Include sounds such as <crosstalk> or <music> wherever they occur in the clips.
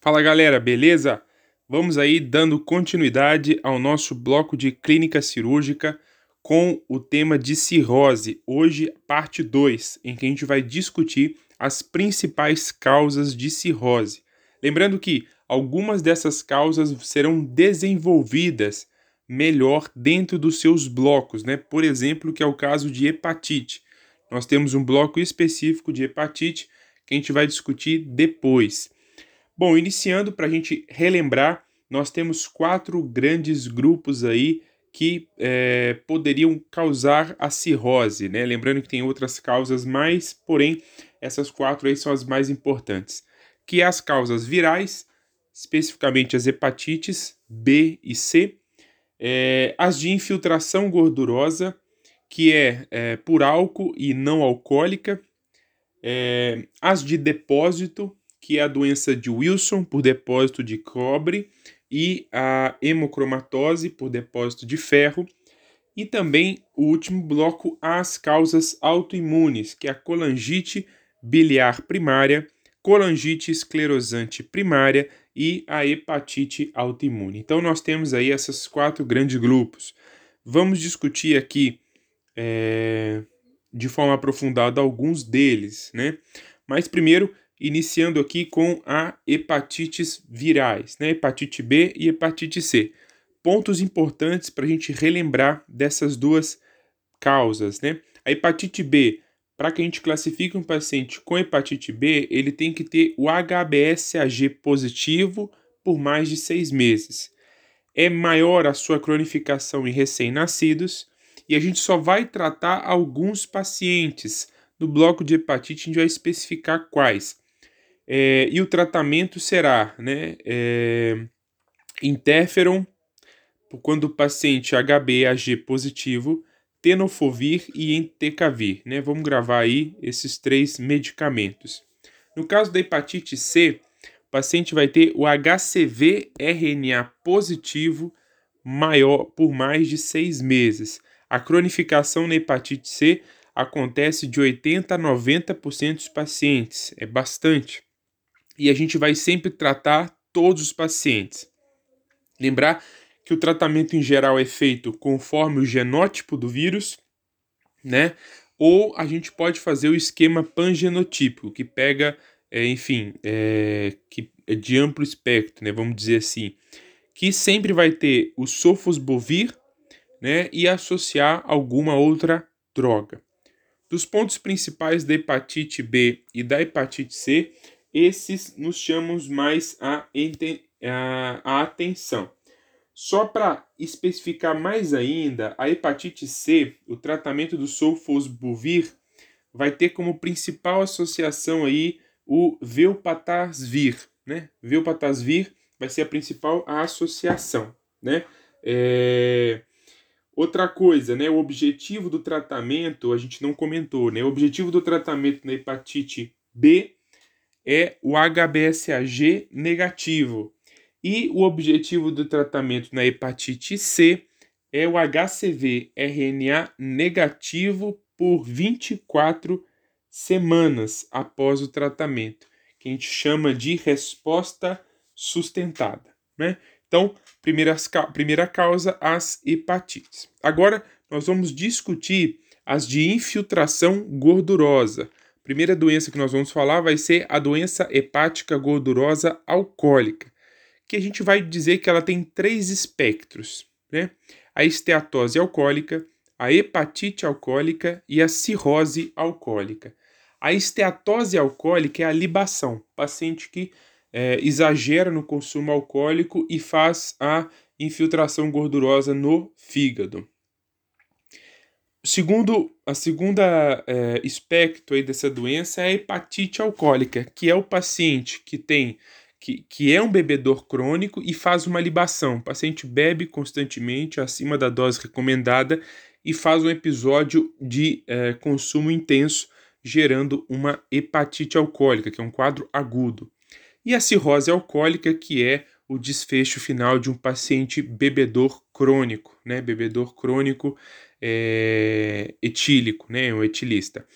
Fala galera, beleza? Vamos aí dando continuidade ao nosso bloco de clínica cirúrgica com o tema de cirrose. Hoje, parte 2, em que a gente vai discutir as principais causas de cirrose. Lembrando que algumas dessas causas serão desenvolvidas melhor dentro dos seus blocos, né? Por exemplo, que é o caso de hepatite. Nós temos um bloco específico de hepatite que a gente vai discutir depois. Bom, iniciando para a gente relembrar, nós temos quatro grandes grupos aí que é, poderiam causar a cirrose, né? Lembrando que tem outras causas mais, porém essas quatro aí são as mais importantes, que é as causas virais, especificamente as hepatites B e C, é, as de infiltração gordurosa, que é, é por álcool e não alcoólica, é, as de depósito, que é a doença de Wilson por depósito de cobre, e a hemocromatose por depósito de ferro, e também o último bloco, as causas autoimunes, que é a colangite biliar primária, colangite esclerosante primária e a hepatite autoimune. Então nós temos aí esses quatro grandes grupos. Vamos discutir aqui é, de forma aprofundada alguns deles, né? Mas primeiro, iniciando aqui com a hepatites virais, né? Hepatite B e hepatite C. Pontos importantes para a gente relembrar dessas duas causas, né? A hepatite B para que a gente classifique um paciente com hepatite B, ele tem que ter o HBsAg positivo por mais de seis meses. É maior a sua cronificação em recém-nascidos e a gente só vai tratar alguns pacientes. No bloco de hepatite, a gente vai especificar quais. É, e o tratamento será né, é, interferon, quando o paciente HBAG positivo, tenofovir e entecavir, né? Vamos gravar aí esses três medicamentos. No caso da hepatite C, o paciente vai ter o HCV RNA positivo maior por mais de seis meses. A cronificação na hepatite C acontece de 80 a 90% dos pacientes, é bastante. E a gente vai sempre tratar todos os pacientes. Lembrar que o tratamento em geral é feito conforme o genótipo do vírus, né? Ou a gente pode fazer o esquema pangenotípico, que pega, é, enfim, é, que é de amplo espectro, né? Vamos dizer assim, que sempre vai ter o sofosbovir, né? E associar alguma outra droga. Dos pontos principais da hepatite B e da hepatite C, esses nos chamamos mais a, a, a atenção. Só para especificar mais ainda, a hepatite C, o tratamento do sulfosbuvir, vai ter como principal associação aí o velpatasvir, né? Velpatasvir vai ser a principal associação, né? É... Outra coisa, né? O objetivo do tratamento, a gente não comentou, né? O objetivo do tratamento na hepatite B é o HBsAg negativo, e o objetivo do tratamento na hepatite C é o HCV RNA negativo por 24 semanas após o tratamento, que a gente chama de resposta sustentada. Né? Então, primeira, primeira causa, as hepatites. Agora, nós vamos discutir as de infiltração gordurosa. Primeira doença que nós vamos falar vai ser a doença hepática gordurosa alcoólica que a gente vai dizer que ela tem três espectros, né? A esteatose alcoólica, a hepatite alcoólica e a cirrose alcoólica. A esteatose alcoólica é a libação, paciente que é, exagera no consumo alcoólico e faz a infiltração gordurosa no fígado. Segundo a segunda é, espectro aí dessa doença é a hepatite alcoólica, que é o paciente que tem que, que é um bebedor crônico e faz uma libação. O paciente bebe constantemente acima da dose recomendada e faz um episódio de é, consumo intenso, gerando uma hepatite alcoólica, que é um quadro agudo. E a cirrose alcoólica, que é o desfecho final de um paciente bebedor crônico, né? Bebedor crônico é, etílico, né? Um etilista.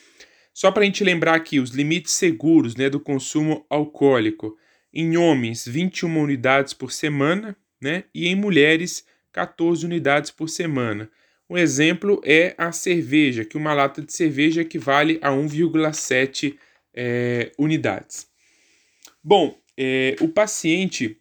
Só para a gente lembrar aqui os limites seguros né, do consumo alcoólico em homens 21 unidades por semana, né? E em mulheres 14 unidades por semana. Um exemplo é a cerveja, que uma lata de cerveja equivale a 1,7 é, unidades. Bom, é, o paciente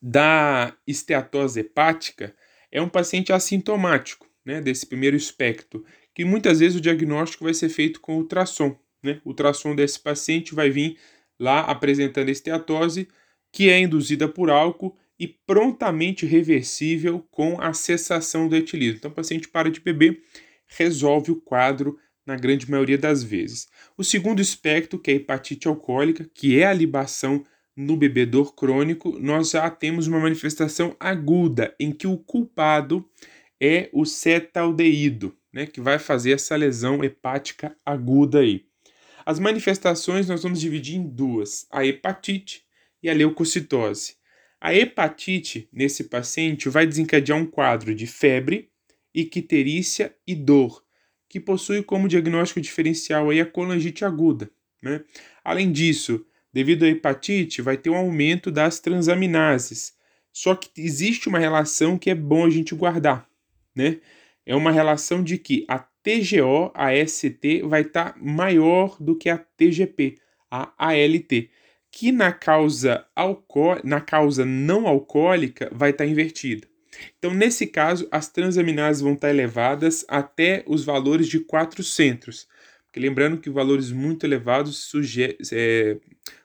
da esteatose hepática é um paciente assintomático, né, desse primeiro espectro, que muitas vezes o diagnóstico vai ser feito com ultrassom. Né? O ultrassom desse paciente vai vir lá apresentando esteatose, que é induzida por álcool e prontamente reversível com a cessação do etilismo. Então, o paciente para de beber, resolve o quadro na grande maioria das vezes. O segundo espectro, que é a hepatite alcoólica, que é a libação no bebedor crônico, nós já temos uma manifestação aguda em que o culpado é o cetaldeído, né, que vai fazer essa lesão hepática aguda aí. As manifestações nós vamos dividir em duas: a hepatite e a leucocitose. A hepatite nesse paciente vai desencadear um quadro de febre, icterícia e dor, que possui como diagnóstico diferencial aí a colangite aguda. Né? Além disso, devido à hepatite, vai ter um aumento das transaminases. Só que existe uma relação que é bom a gente guardar, né? É uma relação de que a TGO, a ST, vai estar tá maior do que a TGP, a ALT, que na causa, alco na causa não alcoólica vai estar tá invertida. Então, nesse caso, as transaminases vão estar tá elevadas até os valores de 400. Porque lembrando que valores muito elevados é,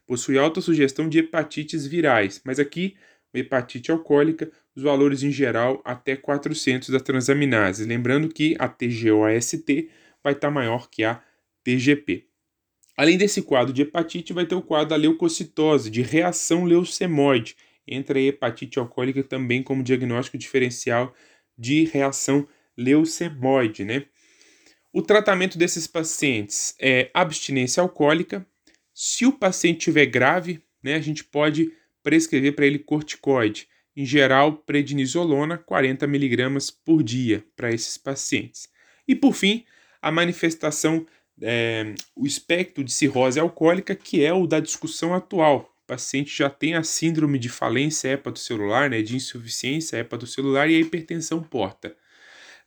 possuem alta sugestão de hepatites virais, mas aqui, hepatite alcoólica, os valores em geral até 400 da transaminase. Lembrando que a TGO-AST vai estar maior que a TGP. Além desse quadro de hepatite, vai ter o quadro da leucocitose, de reação leucemóide. Entra a hepatite alcoólica também como diagnóstico diferencial de reação leucemóide, né? O tratamento desses pacientes é abstinência alcoólica. Se o paciente tiver grave, né, a gente pode prescrever para ele corticoide em geral prednisolona 40 mg por dia para esses pacientes. E por fim, a manifestação, é, o espectro de cirrose alcoólica, que é o da discussão atual. O paciente já tem a síndrome de falência hepatocelular, né, de insuficiência hepatocelular e a hipertensão porta.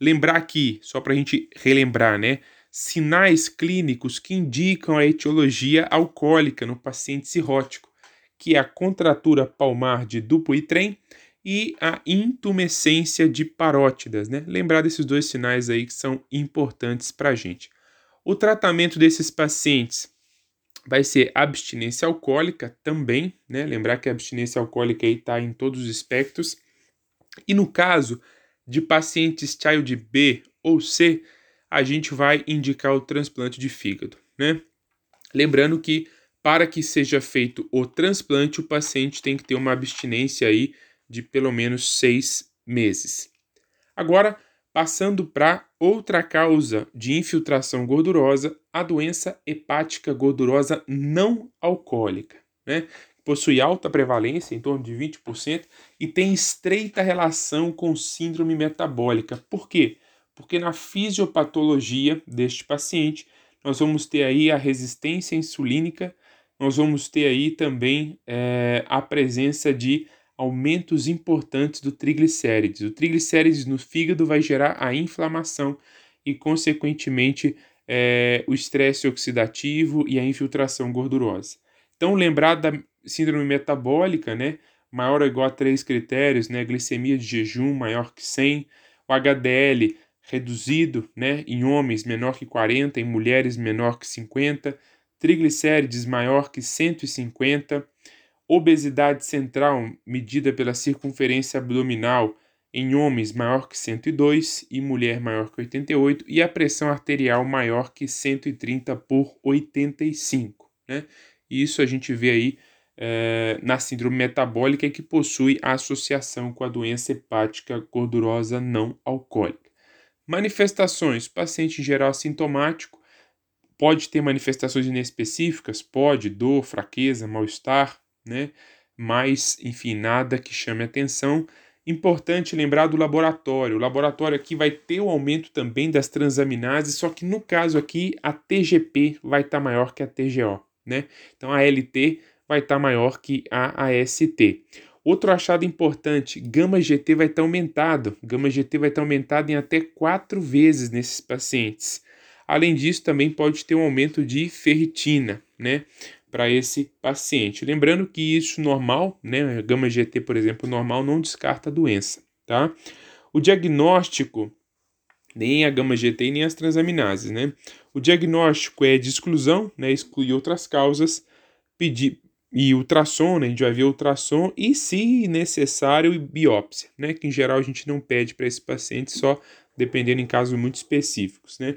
Lembrar aqui, só para a gente relembrar, né, sinais clínicos que indicam a etiologia alcoólica no paciente cirrótico que é a contratura palmar de Dupuytren e a intumescência de parótidas, né? Lembrar desses dois sinais aí que são importantes para a gente. O tratamento desses pacientes vai ser abstinência alcoólica também, né? Lembrar que a abstinência alcoólica está em todos os espectros. E no caso de pacientes child B ou C, a gente vai indicar o transplante de fígado, né? Lembrando que para que seja feito o transplante, o paciente tem que ter uma abstinência aí de pelo menos seis meses. Agora, passando para outra causa de infiltração gordurosa, a doença hepática gordurosa não alcoólica, né? Possui alta prevalência, em torno de 20%, e tem estreita relação com síndrome metabólica. Por quê? Porque na fisiopatologia deste paciente, nós vamos ter aí a resistência insulínica nós vamos ter aí também é, a presença de aumentos importantes do triglicérides. O triglicérides no fígado vai gerar a inflamação e, consequentemente, é, o estresse oxidativo e a infiltração gordurosa. Então, lembrar da síndrome metabólica, né? Maior ou igual a três critérios, né? Glicemia de jejum maior que 100, o HDL reduzido, né? Em homens menor que 40, em mulheres menor que 50, triglicérides maior que 150, obesidade central medida pela circunferência abdominal em homens maior que 102 e mulher maior que 88 e a pressão arterial maior que 130 por 85, né? Isso a gente vê aí é, na síndrome metabólica que possui a associação com a doença hepática gordurosa não alcoólica. Manifestações: paciente em geral assintomático, Pode ter manifestações inespecíficas, pode, dor, fraqueza, mal-estar, né? Mas, enfim, nada que chame atenção. Importante lembrar do laboratório. O laboratório aqui vai ter o aumento também das transaminases, só que no caso aqui a TGP vai estar tá maior que a TGO, né? Então a LT vai estar tá maior que a AST. Outro achado importante, gama GT vai estar tá aumentado. Gama GT vai estar aumentado em até quatro vezes nesses pacientes. Além disso, também pode ter um aumento de ferritina, né, para esse paciente. Lembrando que isso normal, né, gama GT, por exemplo, normal não descarta a doença, tá? O diagnóstico nem a gama GT nem as transaminases, né? O diagnóstico é de exclusão, né, excluir outras causas, pedir e ultrassom, né, a gente vai ver ultrassom e, se necessário, biópsia, né, que em geral a gente não pede para esse paciente, só dependendo em casos muito específicos, né.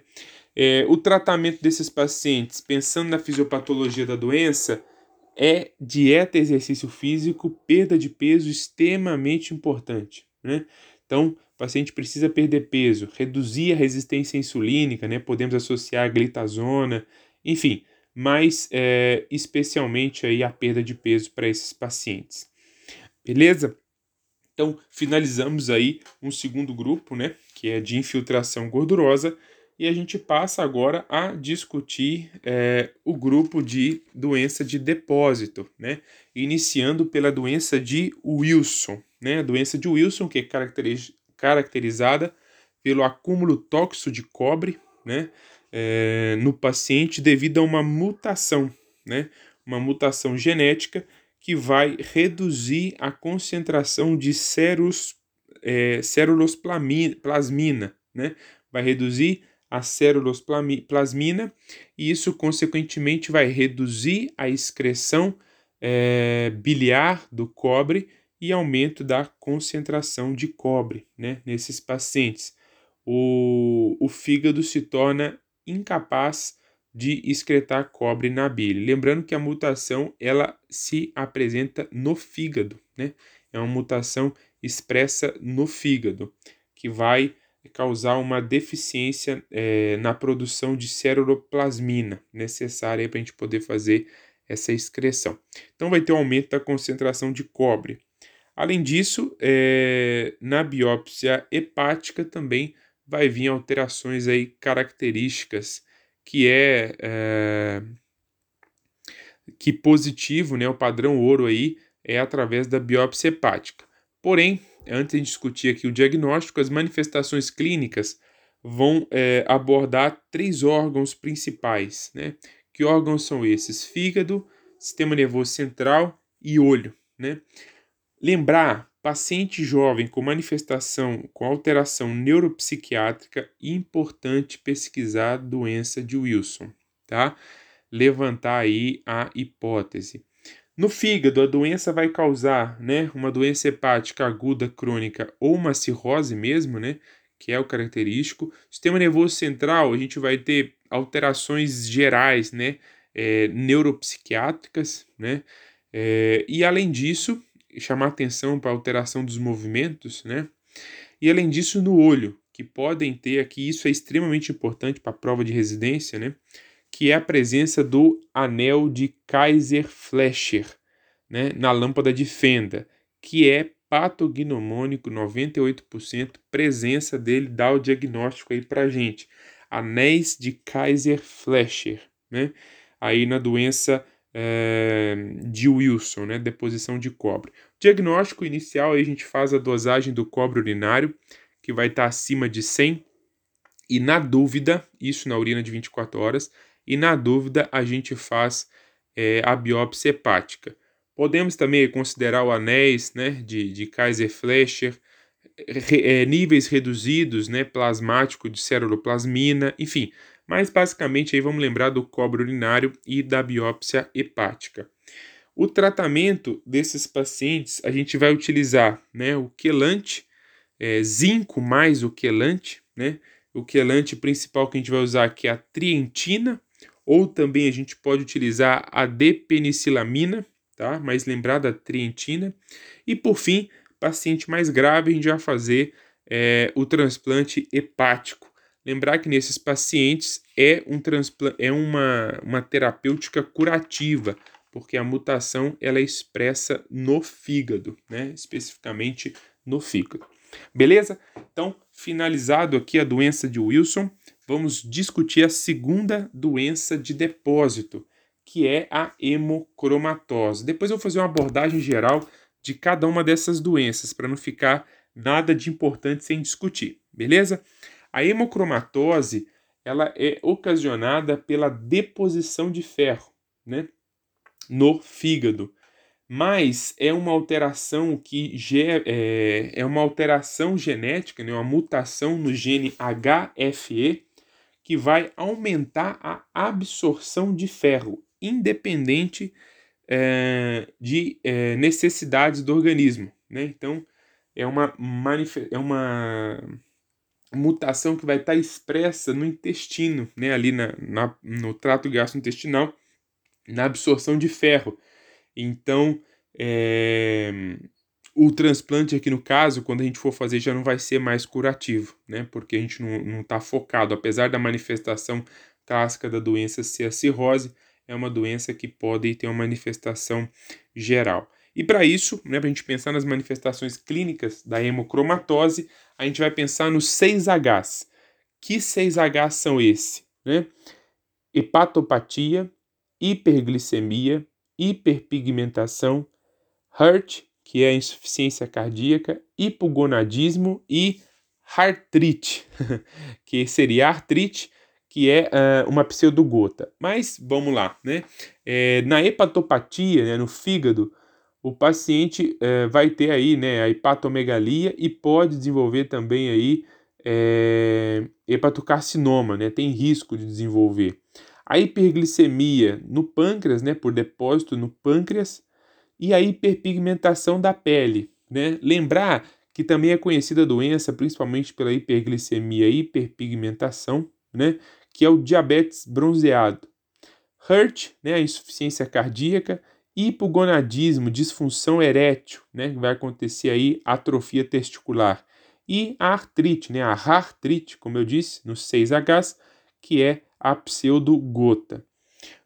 É, o tratamento desses pacientes, pensando na fisiopatologia da doença, é dieta, exercício físico, perda de peso extremamente importante, né. Então, o paciente precisa perder peso, reduzir a resistência insulínica, né? Podemos associar a glitazona, enfim, mas é, especialmente aí a perda de peso para esses pacientes. Beleza? Então, finalizamos aí um segundo grupo, né? Que é de infiltração gordurosa. E a gente passa agora a discutir é, o grupo de doença de depósito, né? Iniciando pela doença de Wilson, né? A doença de Wilson, que é caracteriza caracterizada pelo acúmulo tóxico de cobre né, é, no paciente devido a uma mutação, né, uma mutação genética que vai reduzir a concentração de ceros, é, plasmina, né, vai reduzir a plasmina e isso consequentemente vai reduzir a excreção é, biliar do cobre e aumento da concentração de cobre né, nesses pacientes. O, o fígado se torna incapaz de excretar cobre na bile. Lembrando que a mutação ela se apresenta no fígado, né? É uma mutação expressa no fígado que vai causar uma deficiência é, na produção de cerebroplasmina necessária para a gente poder fazer essa excreção. Então vai ter um aumento da concentração de cobre. Além disso, é, na biópsia hepática também vai vir alterações aí características que é, é que positivo, né, o padrão ouro aí é através da biópsia hepática. Porém, antes de discutir aqui o diagnóstico, as manifestações clínicas vão é, abordar três órgãos principais, né? Que órgãos são esses? Fígado, sistema nervoso central e olho, né? Lembrar, paciente jovem com manifestação com alteração neuropsiquiátrica, importante pesquisar a doença de Wilson, tá? Levantar aí a hipótese. No fígado, a doença vai causar, né, uma doença hepática aguda crônica ou uma cirrose mesmo, né, que é o característico. Sistema nervoso central, a gente vai ter alterações gerais, né, é, neuropsiquiátricas, né, é, e além disso, chamar atenção para a alteração dos movimentos, né? E além disso, no olho, que podem ter aqui, isso é extremamente importante para a prova de residência, né? Que é a presença do anel de Kaiser-Fleischer, né? Na lâmpada de fenda, que é patognomônico, 98%, presença dele dá o diagnóstico aí para gente. Anéis de Kaiser-Fleischer, né? Aí na doença é, de Wilson, né? Deposição de cobre. Diagnóstico inicial, aí a gente faz a dosagem do cobre urinário, que vai estar acima de 100, e na dúvida, isso na urina de 24 horas, e na dúvida a gente faz é, a biópsia hepática. Podemos também considerar o anéis né, de, de Kaiser-Fleischer, é, níveis reduzidos, né, plasmático de ceruloplasmina, enfim. Mas basicamente aí vamos lembrar do cobre urinário e da biópsia hepática. O tratamento desses pacientes, a gente vai utilizar né, o quelante, é, zinco mais o quelante, né? O quelante principal que a gente vai usar aqui é a trientina, ou também a gente pode utilizar a depenicilamina, tá? Mas lembrar da trientina. E por fim, paciente mais grave, a gente vai fazer é, o transplante hepático. Lembrar que nesses pacientes é, um é uma, uma terapêutica curativa, porque a mutação ela é expressa no fígado, né? especificamente no fígado. Beleza? Então, finalizado aqui a doença de Wilson, vamos discutir a segunda doença de depósito, que é a hemocromatose. Depois eu vou fazer uma abordagem geral de cada uma dessas doenças, para não ficar nada de importante sem discutir, beleza? A hemocromatose ela é ocasionada pela deposição de ferro, né, no fígado. Mas é uma alteração que é, é uma alteração genética, né, uma mutação no gene HFE que vai aumentar a absorção de ferro, independente é, de é, necessidades do organismo. Né? Então, é uma, é uma mutação que vai estar expressa no intestino, né? ali na, na, no trato gastrointestinal, na absorção de ferro. Então, é, o transplante aqui no caso, quando a gente for fazer, já não vai ser mais curativo, né? Porque a gente não está focado, apesar da manifestação clássica da doença ser a cirrose, é uma doença que pode ter uma manifestação geral. E para isso, né, para a gente pensar nas manifestações clínicas da hemocromatose, a gente vai pensar nos 6Hs. Que 6Hs são esses? Né? Hepatopatia, hiperglicemia, hiperpigmentação, HERT, que é insuficiência cardíaca, hipogonadismo e artrite, <laughs> que seria artrite, que é uh, uma pseudogota. Mas vamos lá, né? É, na hepatopatia, né, no fígado, o paciente é, vai ter aí né, a hepatomegalia e pode desenvolver também aí é, hepatocarcinoma, né, tem risco de desenvolver. A hiperglicemia no pâncreas, né, por depósito no pâncreas, e a hiperpigmentação da pele. Né? Lembrar que também é conhecida a doença principalmente pela hiperglicemia e hiperpigmentação, né, que é o diabetes bronzeado. HERT, né, a insuficiência cardíaca, hipogonadismo, disfunção erétil, né, vai acontecer aí atrofia testicular. E a artrite, né, a artrite, como eu disse, nos 6Hs, que é a pseudogota.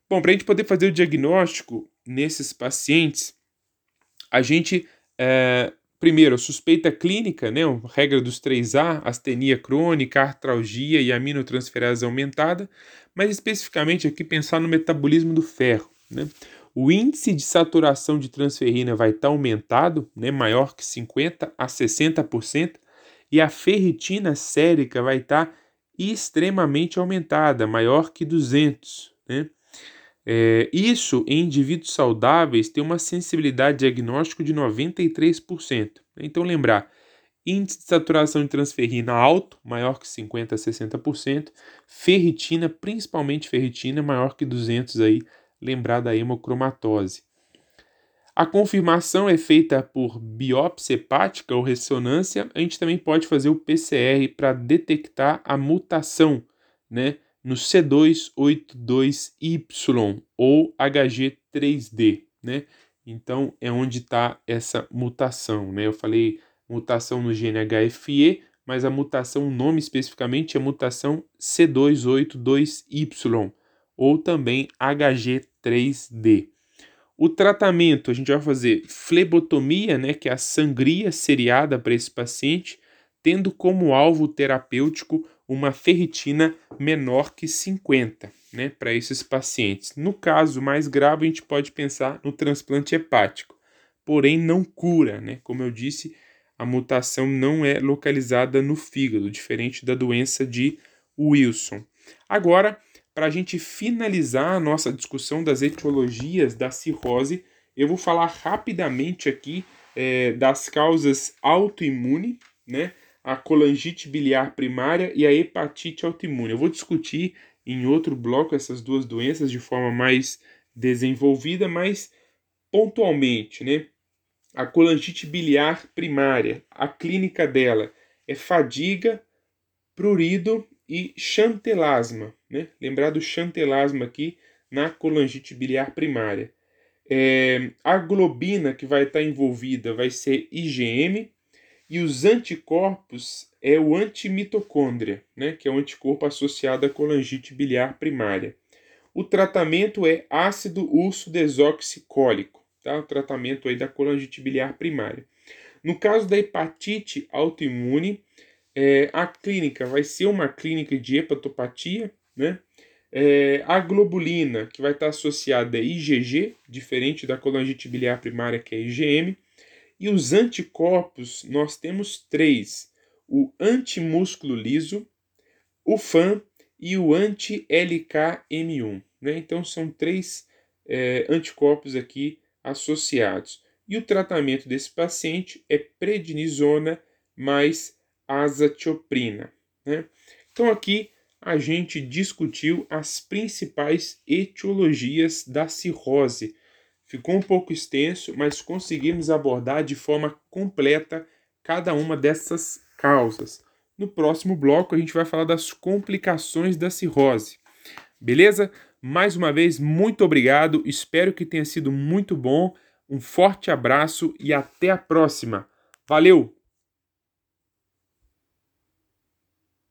Bom, para a gente poder fazer o diagnóstico nesses pacientes, a gente, é, primeiro, suspeita clínica, né, regra dos 3A, astenia crônica, artralgia e aminotransferase aumentada, mas especificamente aqui pensar no metabolismo do ferro, né? O índice de saturação de transferrina vai estar tá aumentado, né, maior que 50 a 60%, e a ferritina sérica vai estar tá extremamente aumentada, maior que 200, né? É, isso em indivíduos saudáveis tem uma sensibilidade diagnóstico de 93%. Então lembrar, índice de saturação de transferrina alto, maior que 50 a 60%, ferritina, principalmente ferritina, maior que 200 aí lembrar da hemocromatose. A confirmação é feita por biópsia hepática ou ressonância. A gente também pode fazer o PCR para detectar a mutação né, no C282Y ou HG3D. Né? Então, é onde está essa mutação. Né? Eu falei mutação no gene HFE, mas a mutação, o nome especificamente é mutação C282Y ou também HG3D. O tratamento, a gente vai fazer flebotomia, né, que é a sangria seriada para esse paciente, tendo como alvo terapêutico uma ferritina menor que 50, né, para esses pacientes. No caso mais grave, a gente pode pensar no transplante hepático, porém não cura, né? Como eu disse, a mutação não é localizada no fígado, diferente da doença de Wilson. Agora, para a gente finalizar a nossa discussão das etiologias da cirrose, eu vou falar rapidamente aqui é, das causas autoimune, né? A colangite biliar primária e a hepatite autoimune. Eu vou discutir em outro bloco essas duas doenças de forma mais desenvolvida, mas pontualmente, né? A colangite biliar primária, a clínica dela é fadiga, prurido e chantelasma, né? Lembrar do chantelasma aqui na colangite biliar primária. É, a globina que vai estar envolvida vai ser IgM e os anticorpos é o antimitocôndria, né? Que é o anticorpo associado à colangite biliar primária. O tratamento é ácido urso desoxicólico, tá? O tratamento aí da colangite biliar primária. No caso da hepatite autoimune, é, a clínica vai ser uma clínica de hepatopatia, né? É, a globulina, que vai estar associada a IgG, diferente da colangite biliar primária, que é IgM. E os anticorpos, nós temos três: o antimúsculo liso, o FAM e o anti-LKM1. Né? Então, são três é, anticorpos aqui associados. E o tratamento desse paciente é prednisona mais azatioprina. Né? Então, aqui a gente discutiu as principais etiologias da cirrose. Ficou um pouco extenso, mas conseguimos abordar de forma completa cada uma dessas causas. No próximo bloco, a gente vai falar das complicações da cirrose. Beleza? Mais uma vez, muito obrigado. Espero que tenha sido muito bom. Um forte abraço e até a próxima. Valeu!